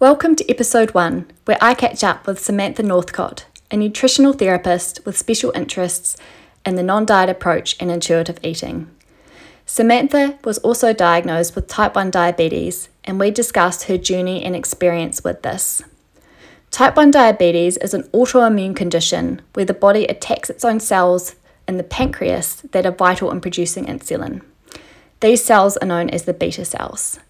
Welcome to episode one, where I catch up with Samantha Northcott, a nutritional therapist with special interests in the non diet approach and intuitive eating. Samantha was also diagnosed with type 1 diabetes, and we discussed her journey and experience with this. Type 1 diabetes is an autoimmune condition where the body attacks its own cells in the pancreas that are vital in producing insulin. These cells are known as the beta cells.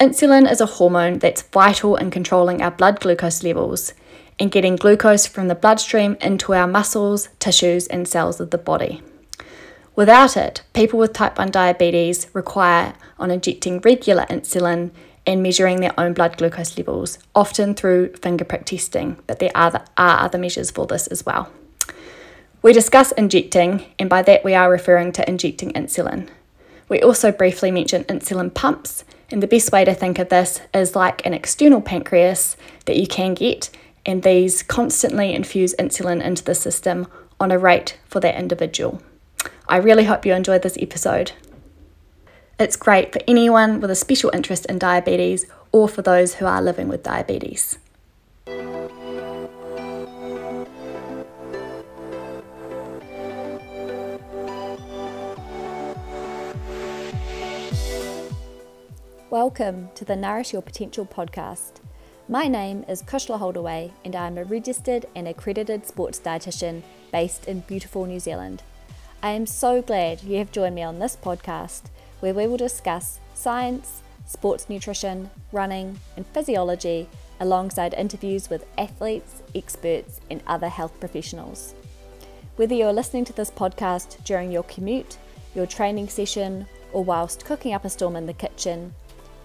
Insulin is a hormone that's vital in controlling our blood glucose levels and getting glucose from the bloodstream into our muscles, tissues, and cells of the body. Without it, people with type 1 diabetes require on injecting regular insulin and measuring their own blood glucose levels, often through finger prick testing, but there are, are other measures for this as well. We discuss injecting, and by that we are referring to injecting insulin. We also briefly mention insulin pumps and the best way to think of this is like an external pancreas that you can get, and these constantly infuse insulin into the system on a rate for that individual. I really hope you enjoyed this episode. It's great for anyone with a special interest in diabetes or for those who are living with diabetes. Welcome to the Nourish Your Potential podcast. My name is Kushla Holdaway, and I am a registered and accredited sports dietitian based in beautiful New Zealand. I am so glad you have joined me on this podcast where we will discuss science, sports nutrition, running, and physiology alongside interviews with athletes, experts, and other health professionals. Whether you're listening to this podcast during your commute, your training session, or whilst cooking up a storm in the kitchen,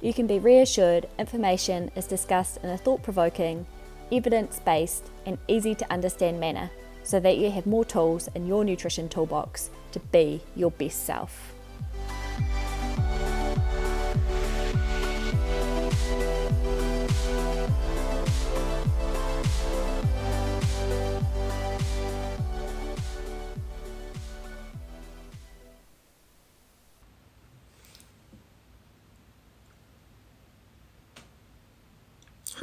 you can be reassured information is discussed in a thought provoking, evidence based, and easy to understand manner so that you have more tools in your nutrition toolbox to be your best self.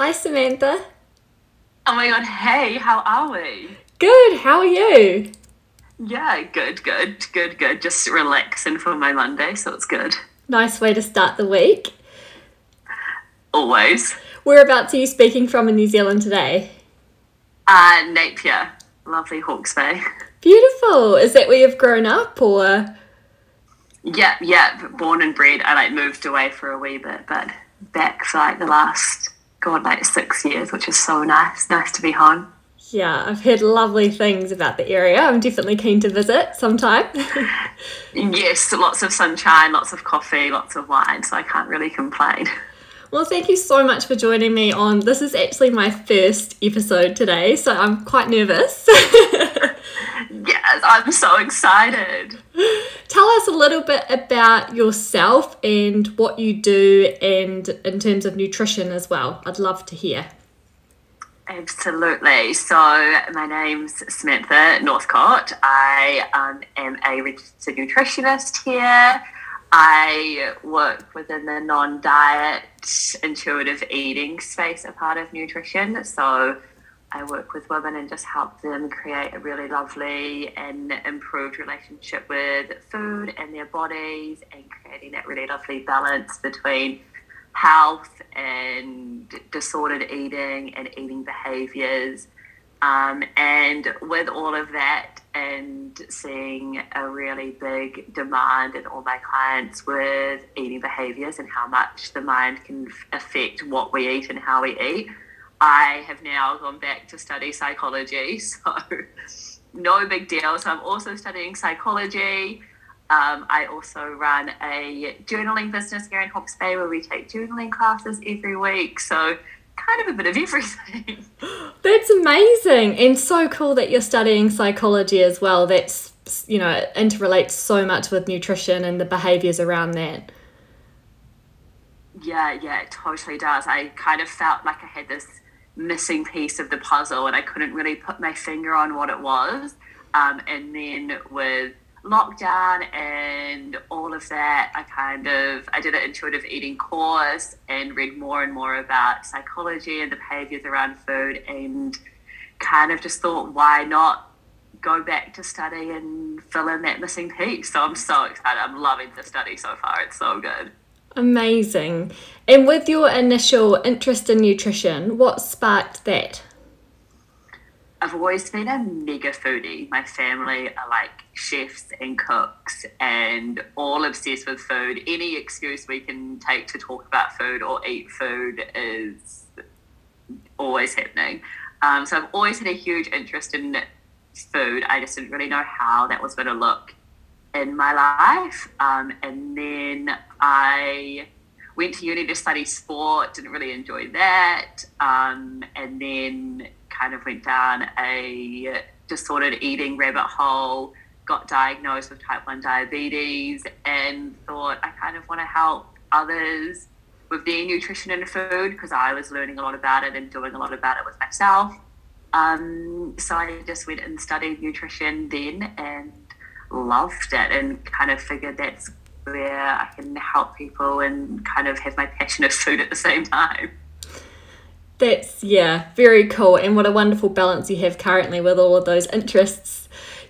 Hi, Samantha. Oh my god, hey, how are we? Good, how are you? Yeah, good, good, good, good. Just relaxing for my Monday, so it's good. Nice way to start the week. Always. Whereabouts are you speaking from in New Zealand today? Uh, Napier, lovely Hawke's Bay. Beautiful. Is that where you've grown up or? Yeah, yeah, born and bred. I like moved away for a wee bit, but back for like the last God, like six years, which is so nice. Nice to be home. Yeah, I've heard lovely things about the area. I'm definitely keen to visit sometime. yes, lots of sunshine, lots of coffee, lots of wine, so I can't really complain. Well, thank you so much for joining me on. This is actually my first episode today, so I'm quite nervous. yes, I'm so excited. Tell us a little bit about yourself and what you do, and in terms of nutrition as well. I'd love to hear. Absolutely. So, my name's Samantha Northcott. I um, am a registered nutritionist here. I work within the non diet intuitive eating space, a part of nutrition. So I work with women and just help them create a really lovely and improved relationship with food and their bodies and creating that really lovely balance between health and disordered eating and eating behaviors. Um, and with all of that, and seeing a really big demand in all my clients with eating behaviors and how much the mind can affect what we eat and how we eat, I have now gone back to study psychology. So, no big deal. So, I'm also studying psychology. Um, I also run a journaling business here in Hawke's Bay where we take journaling classes every week. So, kind of a bit of everything. That's amazing and so cool that you're studying psychology as well. That's you know it interrelates so much with nutrition and the behaviors around that. Yeah, yeah, it totally does. I kind of felt like I had this missing piece of the puzzle and I couldn't really put my finger on what it was. Um, and then with lockdown and all of that, I kind of I did an intuitive eating course and read more and more about psychology and the behaviors around food and kind of just thought why not go back to study and fill in that missing piece. So I'm so excited. I'm loving the study so far. It's so good. Amazing. And with your initial interest in nutrition, what sparked that? I've always been a mega foodie. My family are like chefs and cooks and all obsessed with food. Any excuse we can take to talk about food or eat food is always happening. Um, so I've always had a huge interest in food. I just didn't really know how that was going to look in my life. Um, and then I went to uni to study sport, didn't really enjoy that. Um, and then kind of went down a disordered eating rabbit hole, got diagnosed with type 1 diabetes, and thought I kind of want to help others with their nutrition and food because I was learning a lot about it and doing a lot about it with myself. Um, so I just went and studied nutrition then and loved it and kind of figured that's where I can help people and kind of have my passion of food at the same time. That's, yeah, very cool. And what a wonderful balance you have currently with all of those interests.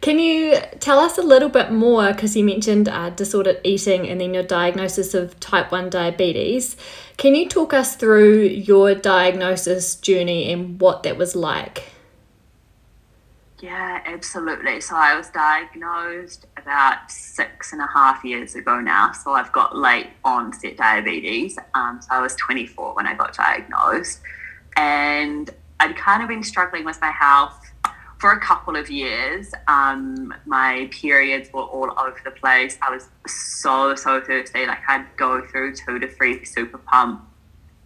Can you tell us a little bit more? Because you mentioned uh, disordered eating and then your diagnosis of type 1 diabetes. Can you talk us through your diagnosis journey and what that was like? Yeah, absolutely. So I was diagnosed about six and a half years ago now. So I've got late onset diabetes. Um, so I was 24 when I got diagnosed. And I'd kind of been struggling with my health for a couple of years. Um, my periods were all over the place. I was so, so thirsty. Like I'd go through two to three super pump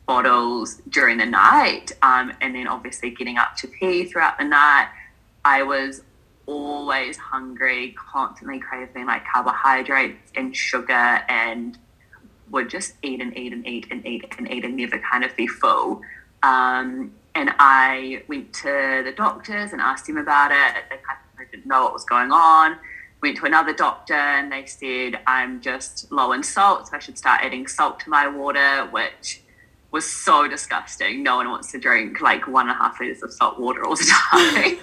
bottles during the night. Um, and then obviously getting up to pee throughout the night I was always hungry, constantly craving like carbohydrates and sugar, and would just eat and eat and eat and eat and eat and never kind of be full. Um, and I went to the doctors and asked him about it. They kind of didn't know what was going on. Went to another doctor and they said I'm just low in salt, so I should start adding salt to my water, which was so disgusting. No one wants to drink like one and a half liters of salt water all the time.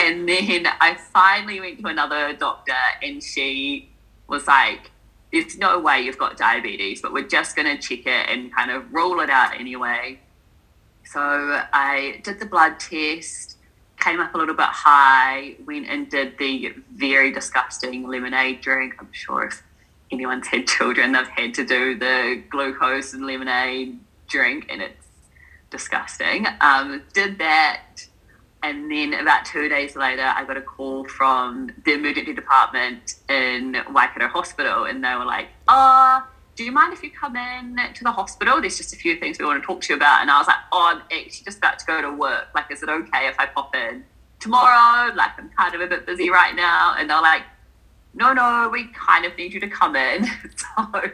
and then I finally went to another doctor, and she was like, There's no way you've got diabetes, but we're just going to check it and kind of rule it out anyway. So I did the blood test, came up a little bit high, went and did the very disgusting lemonade drink. I'm sure if anyone's had children, they've had to do the glucose and lemonade drink and it's disgusting. Um, did that. And then about two days later, I got a call from the emergency department in Waikato Hospital, and they were like, "Ah, oh, do you mind if you come in to the hospital? There's just a few things we want to talk to you about." And I was like, "Oh, I'm actually just about to go to work. Like, is it okay if I pop in tomorrow? Like, I'm kind of a bit busy right now." And they're like, "No, no, we kind of need you to come in." so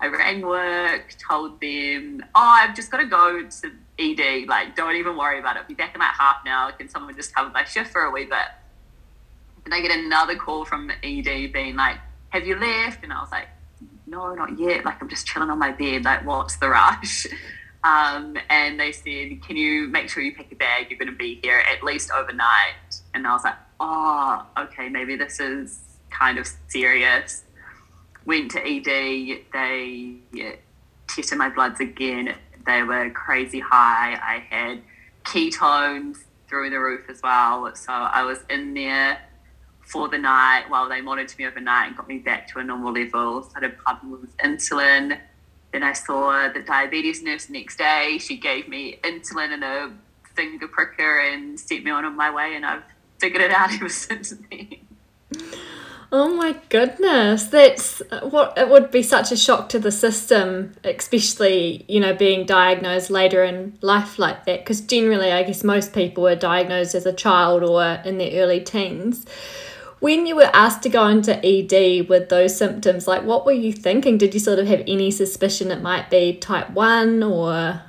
I rang work, told them, oh, I've just got to go to ED. Like, don't even worry about it. I'll be back in like half an hour. Can someone just cover my shift for a wee bit? And I get another call from ED being like, have you left? And I was like, no, not yet. Like, I'm just chilling on my bed. Like, what's the rush? Um, and they said, can you make sure you pack a bag? You're going to be here at least overnight. And I was like, oh, okay, maybe this is kind of serious went to ED. They tested my bloods again. They were crazy high. I had ketones through the roof as well. So I was in there for the night while they monitored me overnight and got me back to a normal level. Started pumping with insulin. Then I saw the diabetes nurse next day. She gave me insulin and a finger pricker and set me on my way, and I've figured it out ever since then. Oh my goodness, that's what it would be such a shock to the system, especially you know being diagnosed later in life like that. Because generally, I guess most people are diagnosed as a child or in their early teens. When you were asked to go into ED with those symptoms, like what were you thinking? Did you sort of have any suspicion it might be type one or?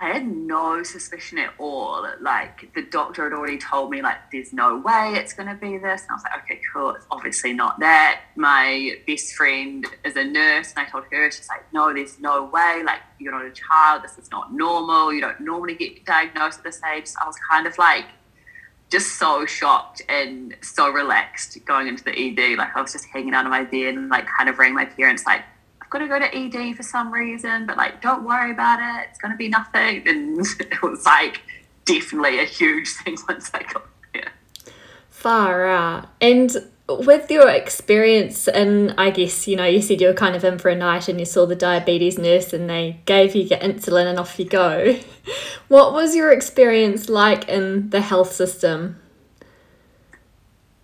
I had no suspicion at all. Like the doctor had already told me, like, there's no way it's going to be this. And I was like, okay, cool. It's obviously not that. My best friend is a nurse, and I told her, she's like, no, there's no way. Like, you're not a child. This is not normal. You don't normally get diagnosed at this age. So I was kind of like, just so shocked and so relaxed going into the ED. Like I was just hanging out on my bed and like kind of rang my parents like, I've got to go to ED for some reason, but like, don't worry about it. It's going to be nothing. And it was like definitely a huge thing once I got there. Far out. And with your experience, and I guess, you know, you said you were kind of in for a night and you saw the diabetes nurse and they gave you your insulin and off you go. What was your experience like in the health system?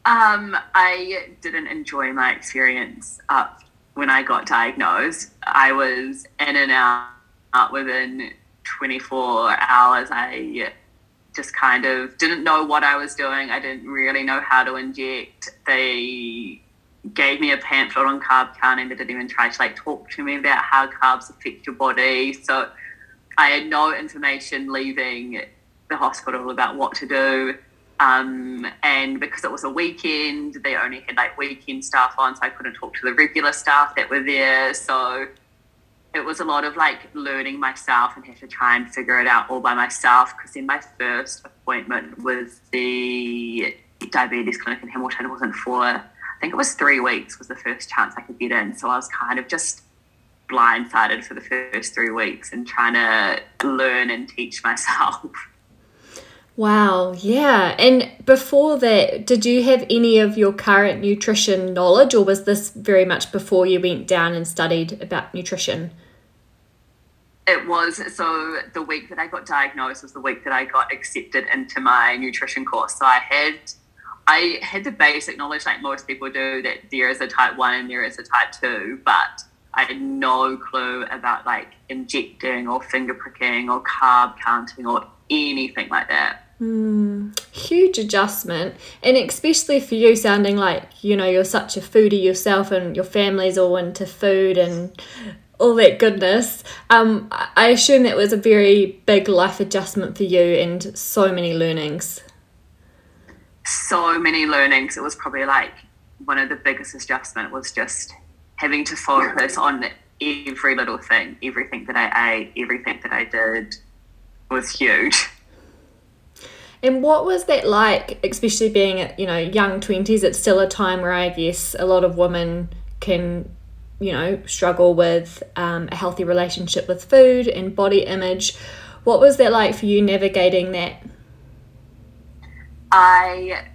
Um, I didn't enjoy my experience up when I got diagnosed, I was in and out within 24 hours. I just kind of didn't know what I was doing. I didn't really know how to inject. They gave me a pamphlet on carb counting. They didn't even try to like talk to me about how carbs affect your body. So I had no information leaving the hospital about what to do. Um, and because it was a weekend, they only had like weekend staff on, so I couldn't talk to the regular staff that were there. So it was a lot of like learning myself and had to try and figure it out all by myself. Because in my first appointment with the diabetes clinic in Hamilton wasn't for, I think it was three weeks was the first chance I could get in. So I was kind of just blindsided for the first three weeks and trying to learn and teach myself. Wow, yeah. And before that, did you have any of your current nutrition knowledge, or was this very much before you went down and studied about nutrition? It was. So, the week that I got diagnosed was the week that I got accepted into my nutrition course. So, I had. I had the basic knowledge, like most people do, that there is a type one and there is a type two, but I had no clue about like injecting or finger pricking or carb counting or anything like that. Mm, huge adjustment, and especially for you, sounding like you know you're such a foodie yourself, and your family's all into food and all that goodness. Um, I assume that was a very big life adjustment for you, and so many learnings. So many learnings. It was probably like one of the biggest adjustment was just having to focus on every little thing, everything that I ate, everything that I did was huge. And what was that like, especially being at, you know, young 20s? It's still a time where I guess a lot of women can, you know, struggle with um, a healthy relationship with food and body image. What was that like for you navigating that? I,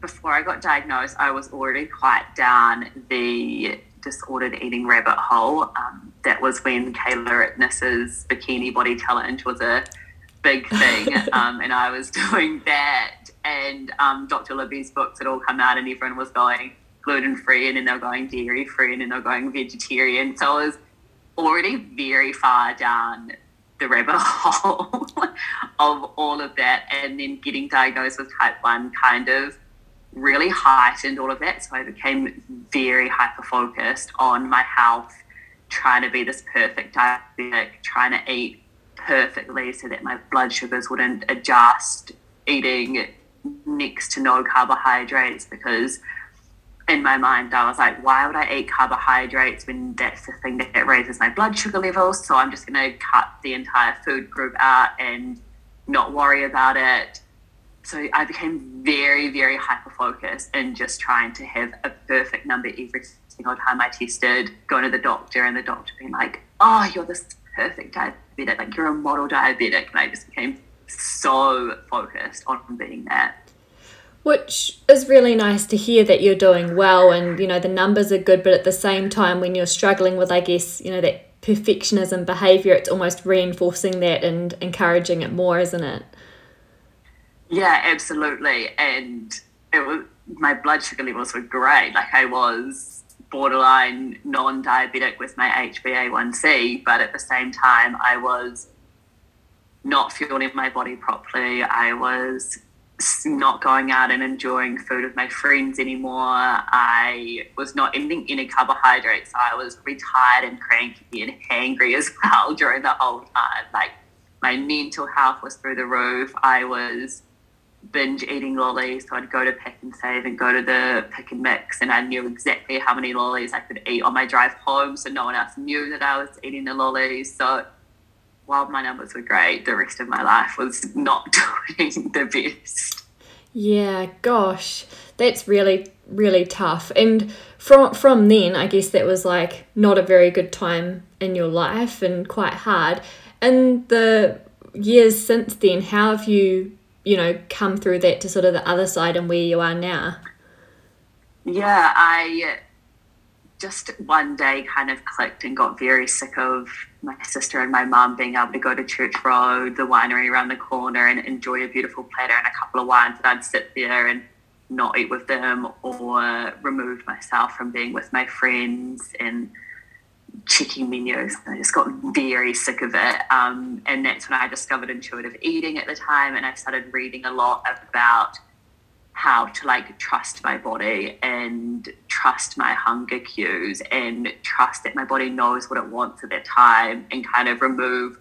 before I got diagnosed, I was already quite down the disordered eating rabbit hole. Um, that was when Kayla Itsines's bikini body challenge was a big thing. um, and I was doing that. And um, Dr. Libby's books had all come out, and everyone was going gluten free, and then they were going dairy free, and then they were going vegetarian. So I was already very far down the rabbit hole of all of that. And then getting diagnosed with type 1 kind of really heightened all of that. So I became very hyper focused on my health, trying to be this perfect diabetic, trying to eat perfectly so that my blood sugars wouldn't adjust eating next to no carbohydrates because in my mind I was like, why would I eat carbohydrates when that's the thing that raises my blood sugar levels? So I'm just going to cut the entire food group out and not worry about it. So I became very, very hyper focused and just trying to have a perfect number every single time I tested, going to the doctor and the doctor being like, oh, you're this perfect diabetic, like you're a model diabetic. And I just became so focused on being that. Which is really nice to hear that you're doing well and, you know, the numbers are good, but at the same time, when you're struggling with, I guess, you know, that perfectionism behavior, it's almost reinforcing that and encouraging it more, isn't it? Yeah, absolutely. And it was, my blood sugar levels were great. Like I was borderline non-diabetic with my HbA1c, but at the same time, I was not fueling my body properly. I was not going out and enjoying food with my friends anymore. I was not eating any carbohydrates. I was retired and cranky and hangry as well during the whole time. Like my mental health was through the roof. I was binge eating lollies. So I'd go to Pak'nSave and Save and go to the pick and mix, and I knew exactly how many lollies I could eat on my drive home. So no one else knew that I was eating the lollies. So while my numbers were great, the rest of my life was not doing the best. Yeah, gosh, that's really really tough. And from from then, I guess that was like not a very good time in your life and quite hard. And the years since then, how have you, you know, come through that to sort of the other side and where you are now? Yeah, I just one day kind of clicked and got very sick of my sister and my mum being able to go to Church Road, the winery around the corner, and enjoy a beautiful platter and a couple of wines. And I'd sit there and not eat with them or remove myself from being with my friends and checking menus. I just got very sick of it. Um, and that's when I discovered intuitive eating at the time. And I started reading a lot about how to like trust my body and trust my hunger cues and trust that my body knows what it wants at that time and kind of remove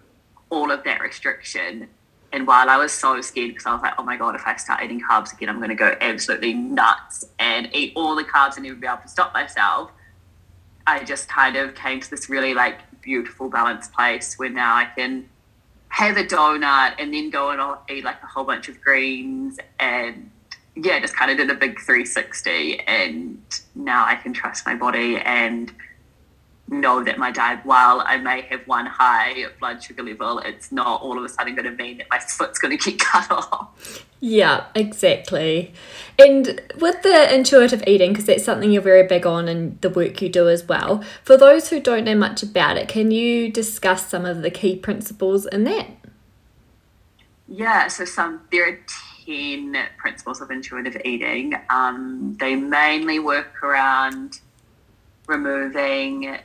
all of that restriction. And while I was so scared because I was like, oh my God, if I start eating carbs again, I'm going to go absolutely nuts and eat all the carbs and never be able to stop myself. I just kind of came to this really like beautiful balanced place where now I can have a donut and then go and eat like a whole bunch of greens and yeah, just kind of did a big 360 and now I can trust my body and know that my diet, while I may have one high blood sugar level, it's not all of a sudden going to mean that my foot's going to get cut off. Yeah, exactly. And with the intuitive eating, because that's something you're very big on in the work you do as well, for those who don't know much about it, can you discuss some of the key principles in that? Yeah, so some there are 10 principles of intuitive eating. Um, they mainly work around removing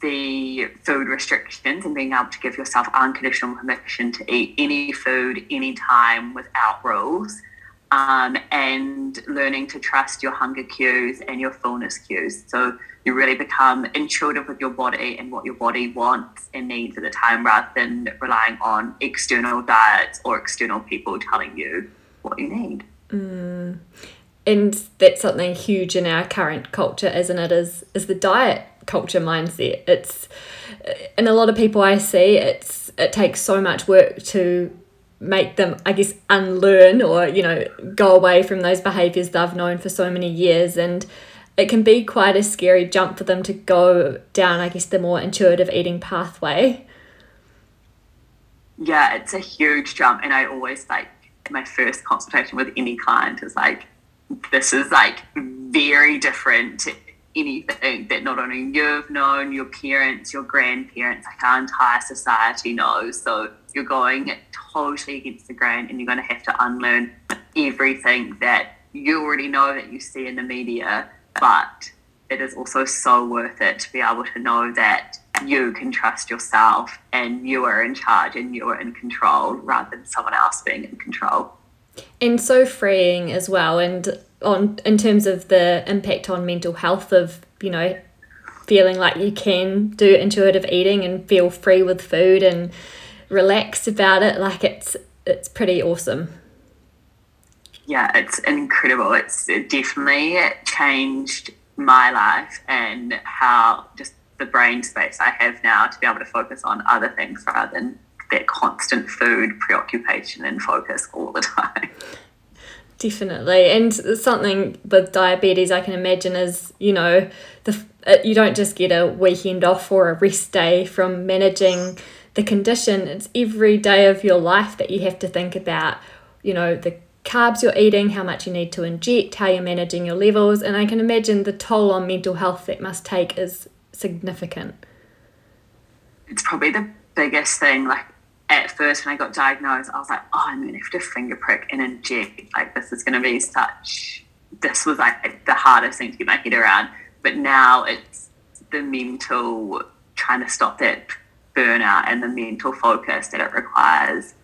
the food restrictions and being able to give yourself unconditional permission to eat any food anytime without rules. Um, and learning to trust your hunger cues and your fullness cues. So you really become intuitive with your body and what your body wants and needs at the time rather than relying on external diets or external people telling you what you need. Mm. And that's something huge in our current culture, isn't it? Is is the diet culture mindset. It's and a lot of people I see, it's it takes so much work to make them, I guess, unlearn or you know go away from those behaviors they've known for so many years, and it can be quite a scary jump for them to go down, I guess, the more intuitive eating pathway. Yeah, it's a huge jump, and I always like my first consultation with any client is like, this is like very different anything that not only you've known, your parents, your grandparents, like our entire society knows. So you're going totally against the grain and you're going to have to unlearn everything that you already know that you see in the media. But it is also so worth it to be able to know that you can trust yourself and you are in charge and you are in control rather than someone else being in control. And so freeing as well. And on in terms of the impact on mental health of you know feeling like you can do intuitive eating and feel free with food and relaxed about it like it's it's pretty awesome. Yeah it's incredible. It's definitely changed my life and how just the brain space i have now to be able to focus on other things rather than that constant food preoccupation and focus all the time Definitely, and something with diabetes, I can imagine is you know the uh, you don't just get a weekend off or a rest day from managing the condition. It's every day of your life that you have to think about, you know, the carbs you're eating, how much you need to inject, how you're managing your levels, and I can imagine the toll on mental health that must take is significant. It's probably the biggest thing. Like at first when I got diagnosed, I was like, oh, I'm gonna have to finger prick and inject. Like this is gonna be such. This was like the hardest thing to get my head around. But now it's the mental trying to stop that burnout and the mental focus that it requires.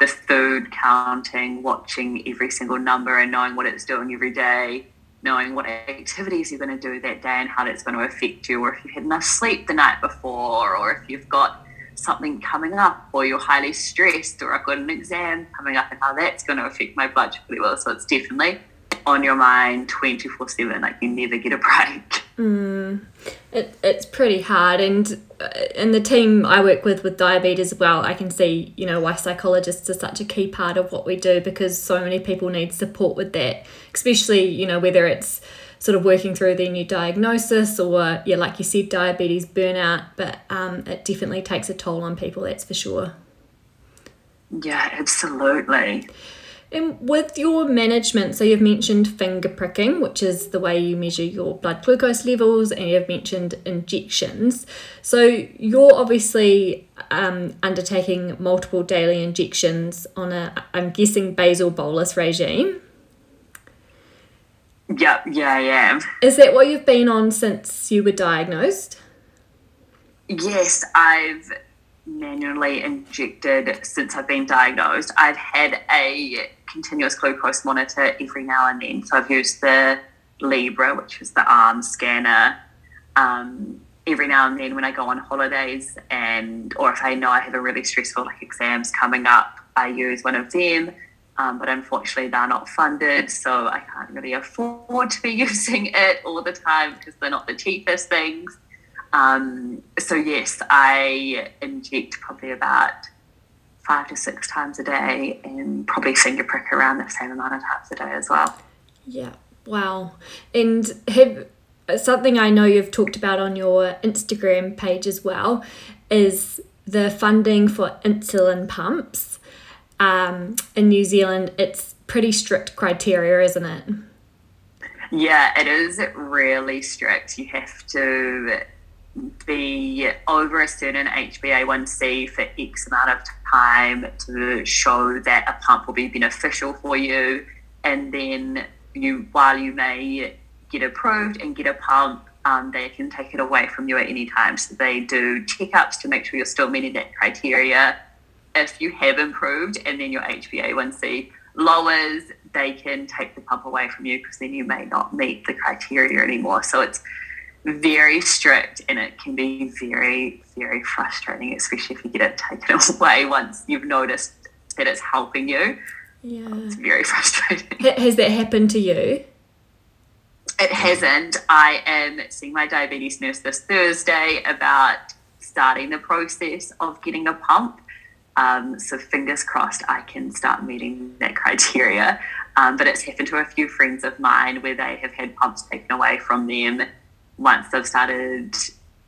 The food counting, watching every single number and knowing what it's doing every day, knowing what activities you're going to do that day and how that's going to affect you, or if you had enough sleep the night before, or if you've got something coming up, or you're highly stressed, or I've got an exam coming up, and how that's going to affect my blood sugar level. So it's definitely on your mind 24 7 like you never get a break mm, it, it's pretty hard and uh, in the team i work with with diabetes as well i can see you know why psychologists are such a key part of what we do because so many people need support with that especially you know whether it's sort of working through their new diagnosis or yeah like you said diabetes burnout but um, it definitely takes a toll on people that's for sure yeah absolutely and with your management, so you've mentioned finger pricking, which is the way you measure your blood glucose levels, and you've mentioned injections. So you're obviously um, undertaking multiple daily injections on a, I'm guessing, basal bolus regime. Yeah, yeah, I am. Is that what you've been on since you were diagnosed? Yes, I've manually injected since I've been diagnosed. I've had a continuous glucose monitor every now and then. So I've used the Libre, which is the arm scanner, um, every now and then when I go on holidays, and or if I know I have a really stressful like exams coming up, I use one of them. Um, but unfortunately, they're not funded, so I can't really afford to be using it all the time because they're not the cheapest things. Um, so yes, I inject probably about five to six times a day and probably finger prick around the same amount of times a day as well. Yeah. Wow. And have something I know you've talked about on your Instagram page as well is the funding for insulin pumps. Um, in New Zealand, it's pretty strict criteria, isn't it? Yeah, it is really strict. You have to be over a certain HbA1c for X amount of time to show that a pump will be beneficial for you. And then you, while you may get approved and get a pump, um, they can take it away from you at any time. So they do checkups to make sure you're still meeting that criteria. If you have improved and then your HbA1c lowers, they can take the pump away from you because then you may not meet the criteria anymore. So it's very strict and it can be very, very frustrating, especially if you get it taken away once you've noticed that it's helping you. Yeah. It's very frustrating. Has that happened to you? It hasn't. I am seeing my diabetes nurse this Thursday about starting the process of getting a pump. Um, so fingers crossed I can start meeting that criteria. Um, but it's happened to a few friends of mine where they have had pumps taken away from them once they've started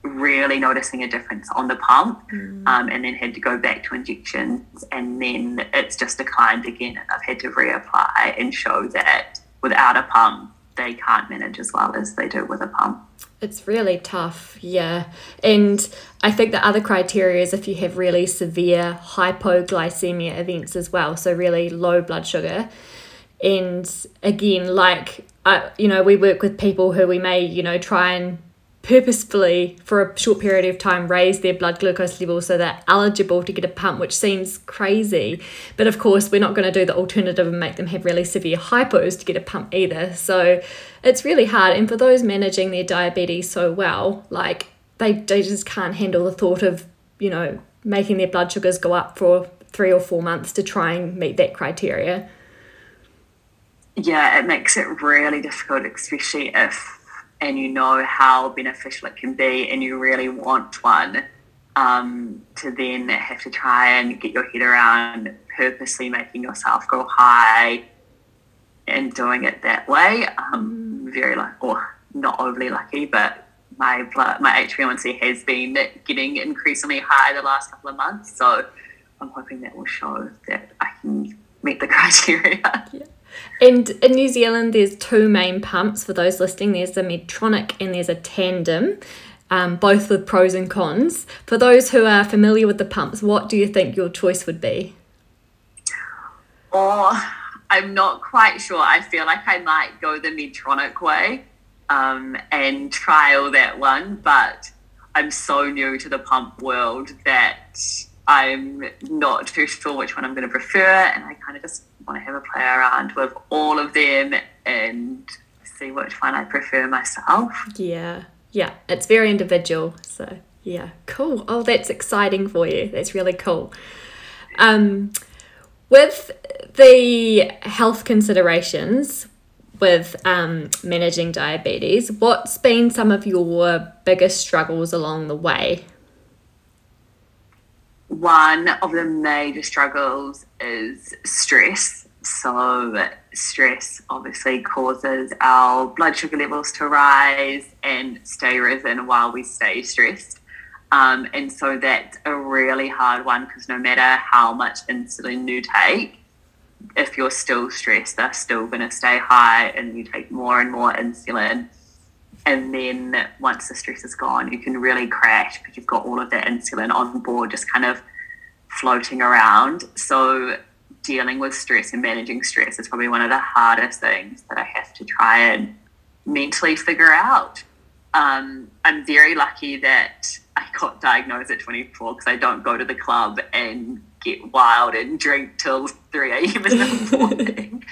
really noticing a difference on the pump mm. um, and then had to go back to injections and then it's just declined again and I've had to reapply and show that without a pump they can't manage as well as they do with a pump. It's really tough, yeah. And I think the other criteria is if you have really severe hypoglycemia events as well, so really low blood sugar. And again, like I, you know, we work with people who we may, you know, try and purposefully for a short period of time raise their blood glucose level so they're eligible to get a pump which seems crazy. But of course we're not going to do the alternative and make them have really severe hypos to get a pump either. So it's really hard. And for those managing their diabetes so well like they, they just can't handle the thought of you know making their blood sugars go up for three or four months to try and meet that criteria. Yeah, it makes it really difficult, especially if and you know how beneficial it can be, and you really want one. Um, to then have to try and get your head around purposely making yourself go high and doing it that way. Um, very like, or not overly lucky, but my blood, my HbA1c has been getting increasingly high the last couple of months. So I'm hoping that will show that I can meet the criteria. Yeah. And in New Zealand, there's two main pumps for those listening. There's the Medtronic and there's a Tandem, um, both with pros and cons. For those who are familiar with the pumps, what do you think your choice would be? Oh, I'm not quite sure. I feel like I might go the Medtronic way um, and trial that one, but I'm so new to the pump world that I'm not too sure which one I'm going to prefer, and I kind of just want to have a play around with all of them and see which one I prefer myself. Yeah, yeah, it's very individual. So Yeah, cool. Oh, that's exciting for you. That's really cool. Um, with the health considerations with um, managing diabetes, what's been some of your biggest struggles along the way? One of the major struggles is stress. So, stress obviously causes our blood sugar levels to rise and stay risen while we stay stressed. Um, and so that's a really hard one because no matter how much insulin you take, if you're still stressed, they're still going to stay high and you take more and more insulin. And then once the stress is gone, you can really crash because you've got all of that insulin on board just kind of floating around. So, dealing with stress and managing stress is probably one of the hardest things that I have to try and mentally figure out. Um, I'm very lucky that I got diagnosed at 24 because I don't go to the club and get wild and drink till 3 a.m. in the morning.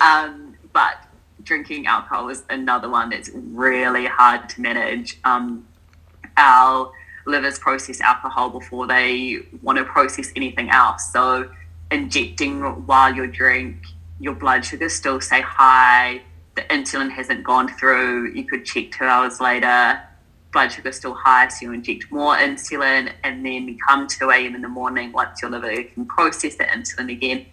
um, but drinking alcohol is another one that's really hard to manage. Um, our livers process alcohol before they want to process anything else. So injecting while you drink, your blood sugars still stay high. The insulin hasn't gone through. You could check two hours later blood sugar still high, so you inject more insulin, and then come 2 a.m. in the morning, once your liver can process the insulin again,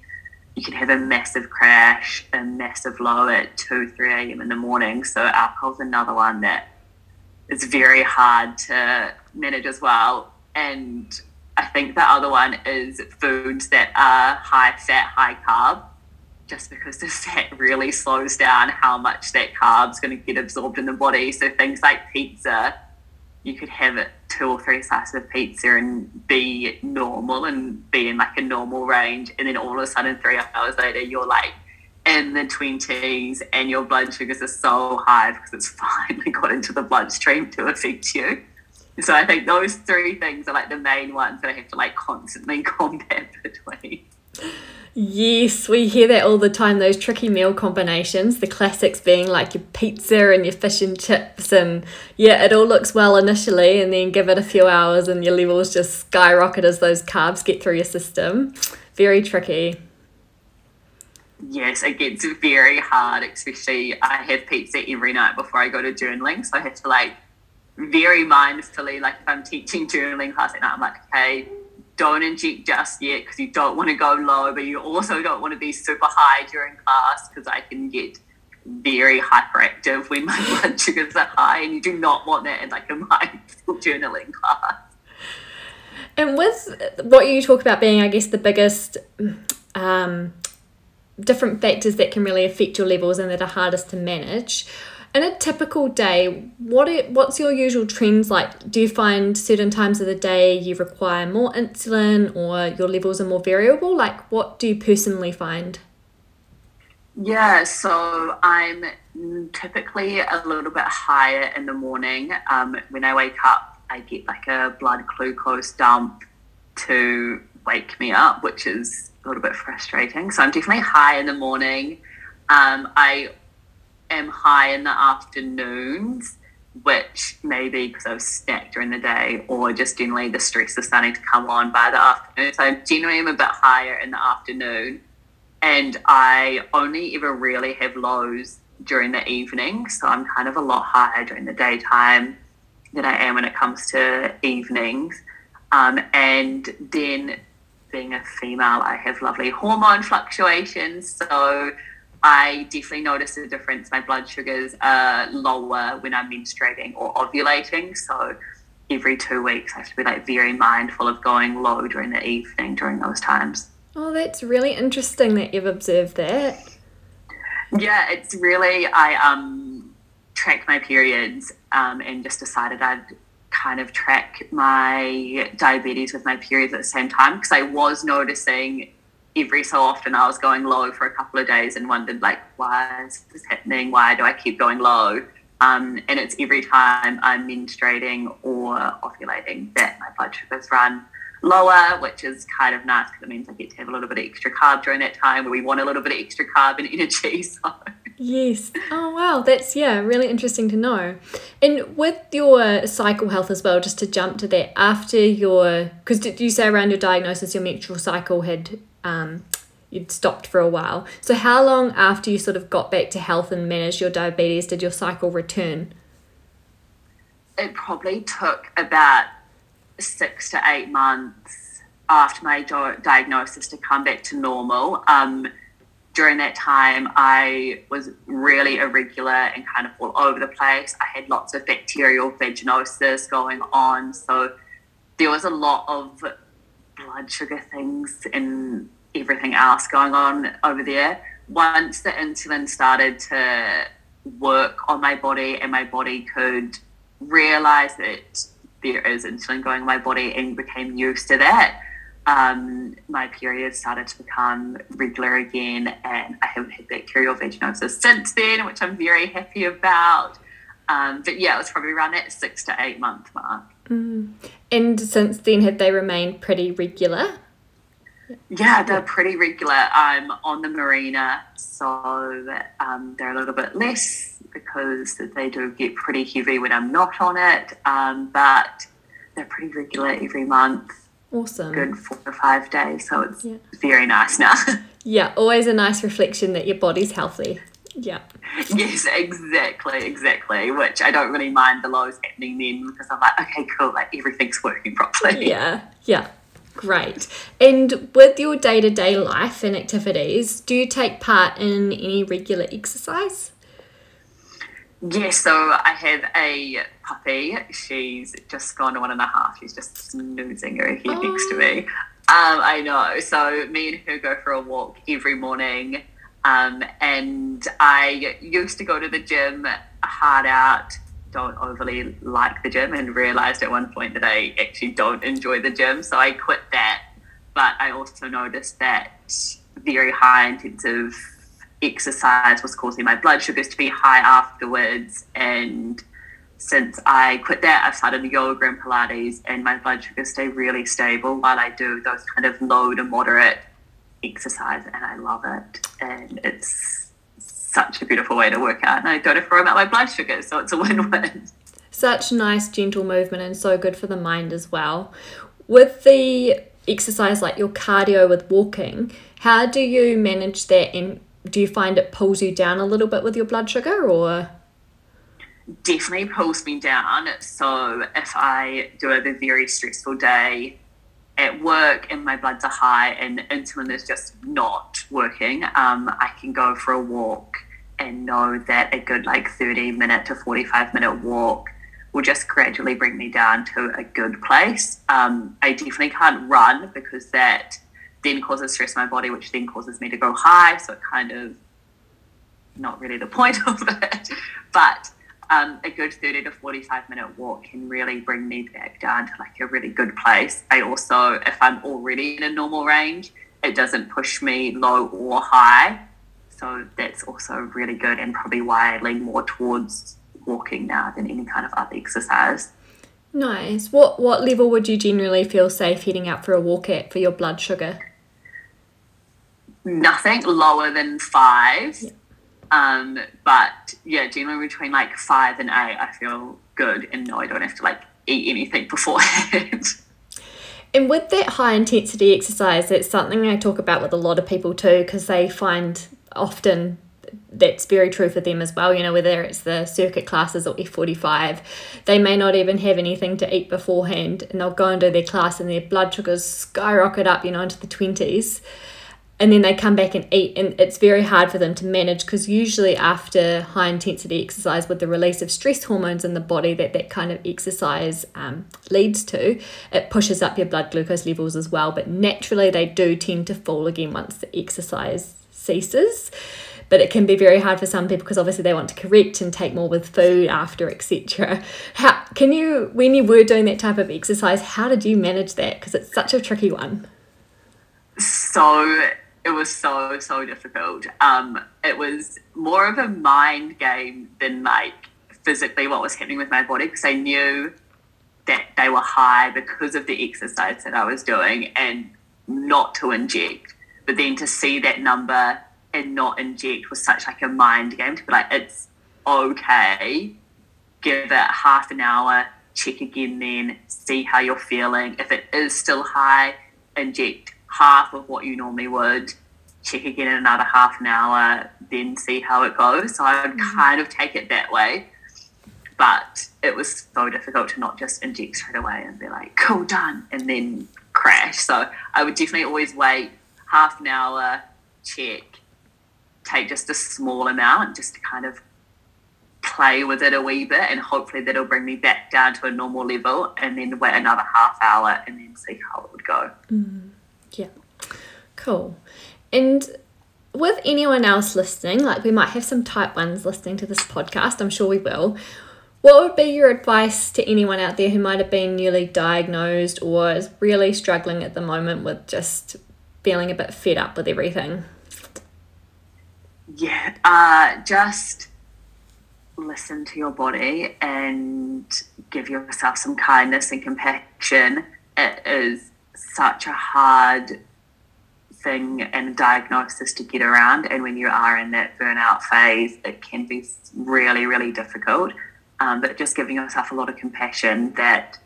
you can have a massive crash, a massive low at 2, 3 a.m. in the morning. So, alcohol's another one that is very hard to manage as well. And I think the other one is foods that are high fat, high carb just because the fat really slows down how much that carb's going to get absorbed in the body. So things like pizza, you could have it two or three slices of pizza and be normal and be in like a normal range, and then all of a sudden, three hours later, you're like in the 20s and your blood sugars are so high because it's finally got into the bloodstream to affect you. So I think those three things are like the main ones that I have to like constantly combat between. Yes, we hear that all the time, those tricky meal combinations, the classics being like your pizza and your fish and chips. And yeah, it all looks well initially, and then give it a few hours and your levels just skyrocket as those carbs get through your system. Very tricky. Yes, it gets very hard, especially I have pizza every night before I go to journaling. So I have to like very mindfully, like if I'm teaching journaling class at night, I'm like, okay, don't inject just yet because you don't want to go low, but you also don't want to be super high during class because I can get very hyperactive when my blood sugars are high, and you do not want that in like a mindful journaling class. And with what you talk about being, I guess, the biggest um, different factors that can really affect your levels and that are hardest to manage in a typical day, what are, what's your usual trends like? Do you find certain times of the day you require more insulin or your levels are more variable? Like, what do you personally find? Yeah, so I'm typically a little bit higher in the morning. Um, when I wake up, I get like a blood glucose dump to wake me up, which is a little bit frustrating. So I'm definitely high in the morning. Um, I am high in the afternoons, which maybe because I've snacked during the day or just generally the stress is starting to come on by the afternoon. So I generally am a bit higher in the afternoon. And I only ever really have lows during the evening. So I'm kind of a lot higher during the daytime than I am when it comes to evenings. Um, and then being a female, I have lovely hormone fluctuations. So I definitely notice a difference. My blood sugars are lower when I'm menstruating or ovulating. So every two weeks, I have to be like very mindful of going low during the evening during those times. Oh, that's really interesting that you've observed that. Yeah, it's really I um track my periods um, and just decided I'd kind of track my diabetes with my periods at the same time because I was noticing every so often I was going low for a couple of days and wondered like why is this happening? Why do I keep going low? Um, and it's every time I'm menstruating or ovulating that my blood sugars run lower, which is kind of nice because it means I get to have a little bit of extra carb during that time where we want a little bit of extra carb and energy. So yes. Oh wow, that's yeah, really interesting to know. And with your cycle health as well, just to jump to that, after your because did you say around your diagnosis your menstrual cycle had um, you'd stopped for a while. So how long after you sort of got back to health and managed your diabetes did your cycle return? It probably took about six to eight months after my diagnosis to come back to normal. Um, during that time, I was really irregular and kind of all over the place. I had lots of bacterial vaginosis going on. So there was a lot of blood sugar things and everything else going on over there. Once the insulin started to work on my body and my body could realize that there is insulin going in my body and became used to that, um, my period started to become regular again, and I haven't had bacterial vaginosis since then, which I'm very happy about. Um, but yeah, it was probably around that six to eight month mark. Mm. And since then, have they remained pretty regular? Yeah, they're pretty regular. I'm on the Mirena, so um, they're a little bit less because they do get pretty heavy when I'm not on it. Um, but they're pretty regular every month. Awesome. Good four or five days, so it's yeah. very nice now. yeah, always a nice reflection that your body's healthy. Yeah. Yes, exactly, exactly. Which I don't really mind the lows happening then because I'm like, okay, cool, like everything's working properly. Yeah, yeah. Great. And with your day to day life and activities, do you take part in any regular exercise? Yes, so I have a puppy. She's just gone to one and a half. She's just snoozing her head oh. next to me. Um, I know. So me and her go for a walk every morning. Um, and I used to go to the gym hard out don't overly like the gym and realized at one point that I actually don't enjoy the gym. So I quit that. But I also noticed that very high intensive exercise was causing my blood sugars to be high afterwards. And since I quit that, I've started yoga and Pilates, and my blood sugars stay really stable while I do those kind of low to moderate exercise. And I love it. And it's such a beautiful way to work out. And I don't have to worry about my blood sugar, so it's a win win. Such nice, gentle movement and so good for the mind as well. With the exercise like your cardio with walking, how do you manage that and do you find it pulls you down a little bit with your blood sugar or? Definitely pulls me down. So if I do have a very stressful day, at work and my bloods are high and insulin is just not working, um, I can go for a walk and know that a good like 30 minute to 45 minute walk will just gradually bring me down to a good place. Um, I definitely can't run because that then causes stress in my body, which then causes me to go high. So it kind of not really the point of it. But um, a good 30 to 45 minute walk can really bring me back down to like a really good place. I also, if I'm already in a normal range, it doesn't push me low or high. So that's also really good and probably why I lean more towards walking now than any kind of other exercise. Nice. What what level would you generally feel safe heading out for a walk at for your blood sugar? Nothing lower than five. Yeah. Um, but yeah, generally between like five and eight, I feel good and no, I don't have to like eat anything beforehand. And with that high intensity exercise, it's something I talk about with a lot of people too, because they find often that's very true for them as well. You know, whether it's the circuit classes or F45, they may not even have anything to eat beforehand and they'll go and do their class and their blood sugars skyrocket up, you know, into the 20s and then they come back and eat and it's very hard for them to manage because usually after high intensity exercise with the release of stress hormones in the body that that kind of exercise um, leads to it pushes up your blood glucose levels as well but naturally they do tend to fall again once the exercise ceases but it can be very hard for some people because obviously they want to correct and take more with food after etc how can you when you were doing that type of exercise how did you manage that because it's such a tricky one so it was so so difficult. Um, it was more of a mind game than like physically what was happening with my body because I knew that they were high because of the exercise that I was doing and not to inject. But then to see that number and not inject was such like a mind game to be like, it's okay, give it half an hour, check again then, see how you're feeling. If it is still high, inject half of what you normally would, check again in another half an hour, then see how it goes. So I would mm-hmm. kind of take it that way. But it was so difficult to not just inject straight away and be like, cool, done, and then crash. So I would definitely always wait half an hour, check, take just a small amount just to kind of play with it a wee bit and hopefully that'll bring me back down to a normal level and then wait another half hour and then see how it would go. Mm, yeah. Cool. And with anyone else listening, like we might have some type ones listening to this podcast, I'm sure we will. What would be your advice to anyone out there who might have been newly diagnosed or is really struggling at the moment with just feeling a bit fed up with everything? Yeah, uh, just listen to your body and give yourself some kindness and compassion. It is such a hard thing and diagnosis to get around. And when you are in that burnout phase, it can be really, really difficult. Um, but just giving yourself a lot of compassion that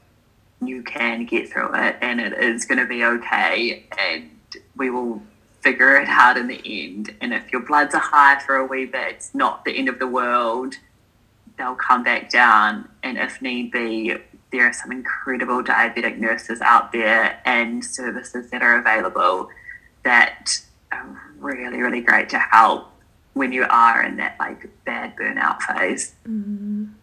you can get through it and it is going to be okay. And we will figure it out in the end. And if your bloods are high for a wee bit, it's not the end of the world. They'll come back down. And if need be, there are some incredible diabetic nurses out there and services that are available that are really, really great to help when you are in that like bad burnout phase. Mm.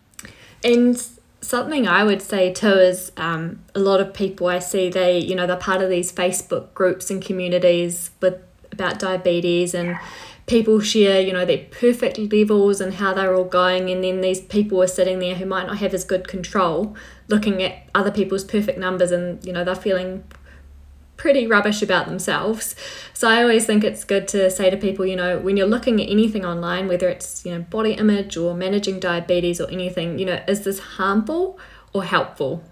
And something I would say too is um, a lot of people I see they you know they're part of these Facebook groups and communities with about diabetes and people share you know their perfect levels and how they're all going and then these people are sitting there who might not have as good control looking at other people's perfect numbers and you know they're feeling pretty rubbish about themselves. So I always think it's good to say to people, you know, when you're looking at anything online, whether it's, you know, body image or managing diabetes or anything, you know, is this harmful or helpful?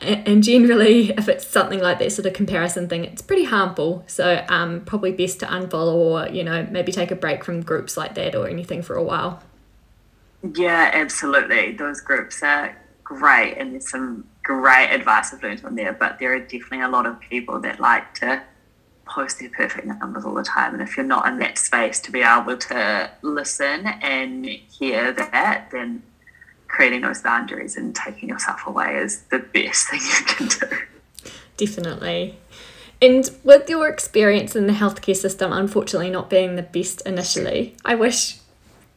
And generally, if it's something like that sort of comparison thing, it's pretty harmful. So, um, probably best to unfollow or, you know, maybe take a break from groups like that or anything for a while. Yeah, absolutely. Those groups are great, and there's some great advice I've learned on there, but there are definitely a lot of people that like to post their perfect numbers all the time. And if you're not in that space to be able to listen and hear that, then creating those boundaries and taking yourself away is the best thing you can do. Definitely. And with your experience in the healthcare system, unfortunately not being the best initially, I wish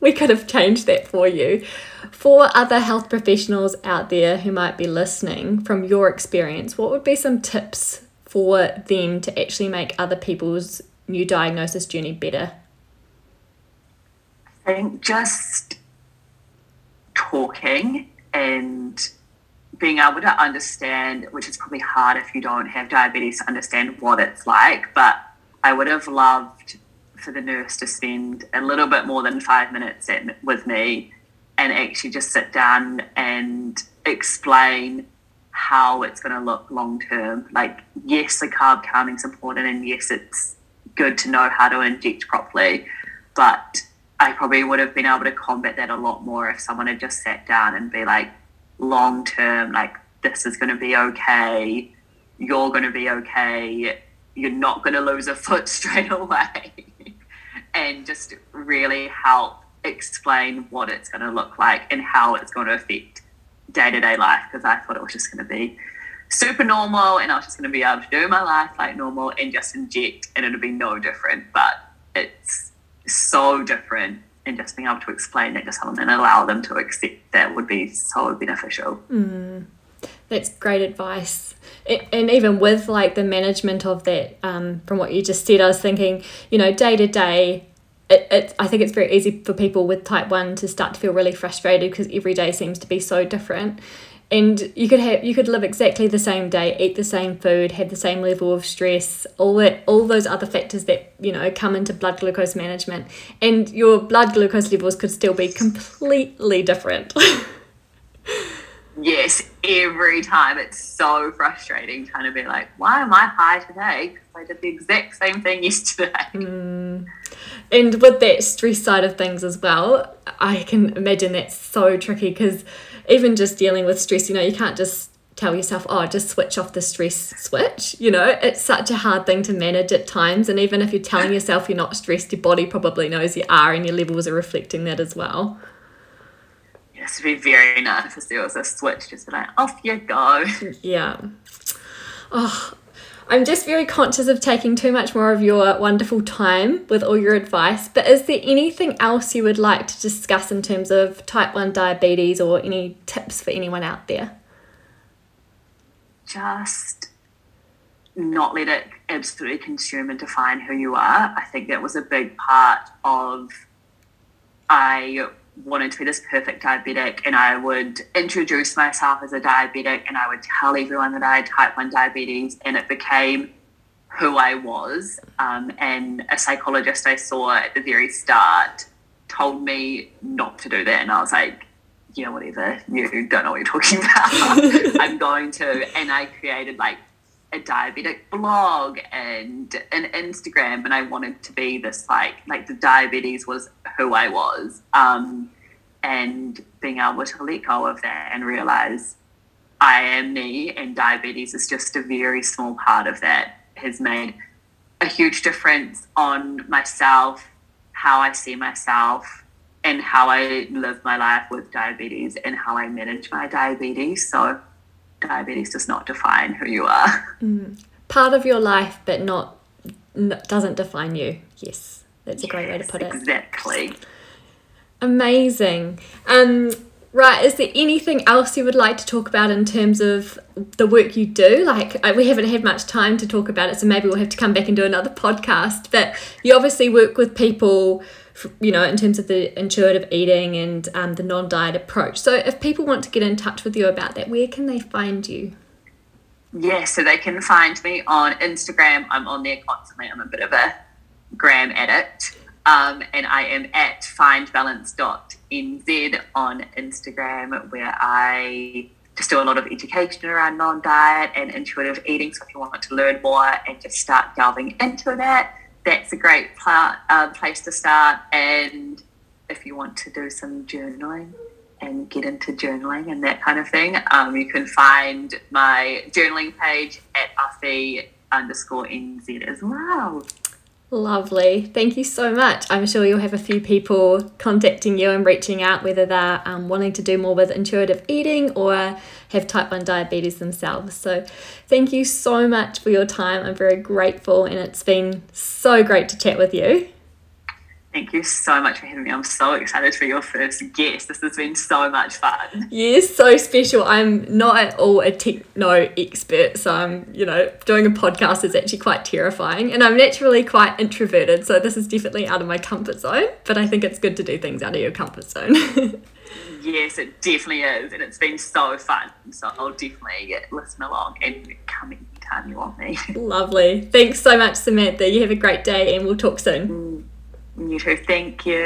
we could have changed that for you. For other health professionals out there who might be listening, from your experience, what would be some tips for them to actually make other people's new diagnosis journey better? I think just talking and being able to understand, which is probably hard if you don't have diabetes to understand what it's like, but I would have loved for the nurse to spend a little bit more than five minutes at, with me and actually just sit down and explain how it's going to look long term. Like, yes, the carb counting is important, and yes, it's good to know how to inject properly, but I probably would have been able to combat that a lot more if someone had just sat down and be like, long term, like, this is going to be okay, you're going to be okay, you're not going to lose a foot straight away and just really help explain what it's going to look like and how it's going to affect day to day life because I thought it was just going to be super normal and I was just going to be able to do my life like normal and just inject and it'll be no different. But it's so different and just being able to explain that to someone and allow them to accept that would be so beneficial. Mm, that's great advice. and even with like the management of that, um, from what you just said, I was thinking, you know, day to day, it, it, I think it's very easy for people with type 1 to start to feel really frustrated because every day seems to be so different. And you could have you could live exactly the same day eat the same food have the same level of stress all that all those other factors that you know come into blood glucose management. And your blood glucose levels could still be completely different. Yes every time it's so frustrating trying to be like why am i high today because i did the exact same thing yesterday mm. And with that stress side of things as well, I can imagine that's so tricky because even just dealing with stress, you know, you can't just tell yourself, oh, just switch off the stress switch. You know, it's such a hard thing to manage at times. And even if you're telling yourself you're not stressed, your body probably knows you are, and your levels are reflecting that as well. Yes, to be very nice if there was a switch, just be like, off you go. Yeah. Oh, I'm just very conscious of taking too much more of your wonderful time with all your advice, but is there anything else you would like to discuss in terms of type 1 diabetes or any tips for anyone out there? just not let it absolutely consume and define who you are. I think that was a big part of I wanted to be this perfect diabetic and I would introduce myself as a diabetic and I would tell everyone that I had type 1 diabetes and it became who I was. Um, and a psychologist I saw at the very start told me not to do that. And I was like, you know, whatever, you don't know what you're talking about. I'm going to. And I created like a diabetic blog and an Instagram, and I wanted to be this like, like the diabetes was who I was. Um, and being able to let go of that and realize I am me, and diabetes is just a very small part of that, has made a huge difference on myself, how I see myself, and how I live my life with diabetes and how I manage my diabetes. So, diabetes does not define who you are. Mm. Part of your life, but not doesn't define you. Yes, that's a great yes, way to put it. Exactly. Amazing. Um, right, is there anything else you would like to talk about in terms of the work you do? Like, we haven't had much time to talk about it, so maybe we'll have to come back and do another podcast. But you obviously work with people you know, in terms of the intuitive eating and um, the non diet approach. So, if people want to get in touch with you about that, where can they find you? Yeah, so they can find me on Instagram. I'm on there constantly. I'm a bit of a gram addict. Um, and I am at findbalance.nz on Instagram, where I just do a lot of education around non diet and intuitive eating. So, if you want to learn more and just start delving into that, that's a great uh, place to start. And if you want to do some journaling and get into journaling and that kind of thing, um, you can find my journaling page at Uffy underscore NZ as well. Lovely. Thank you so much. I'm sure you'll have a few people contacting you and reaching out, whether they're um, wanting to do more with intuitive eating or have type 1 diabetes themselves. So, thank you so much for your time. I'm very grateful, and it's been so great to chat with you. Thank you so much for having me. I'm so excited for your first guest. This has been so much fun. Yes, so special. I'm not at all a techno expert, so I'm, you know, doing a podcast is actually quite terrifying. And I'm naturally quite introverted, so this is definitely out of my comfort zone, but I think it's good to do things out of your comfort zone. yes, it definitely is. And it's been so fun. So I'll definitely listen along and come anytime you want me. Lovely. Thanks so much, Samantha. You have a great day and we'll talk soon. Mm. You too. Thank you.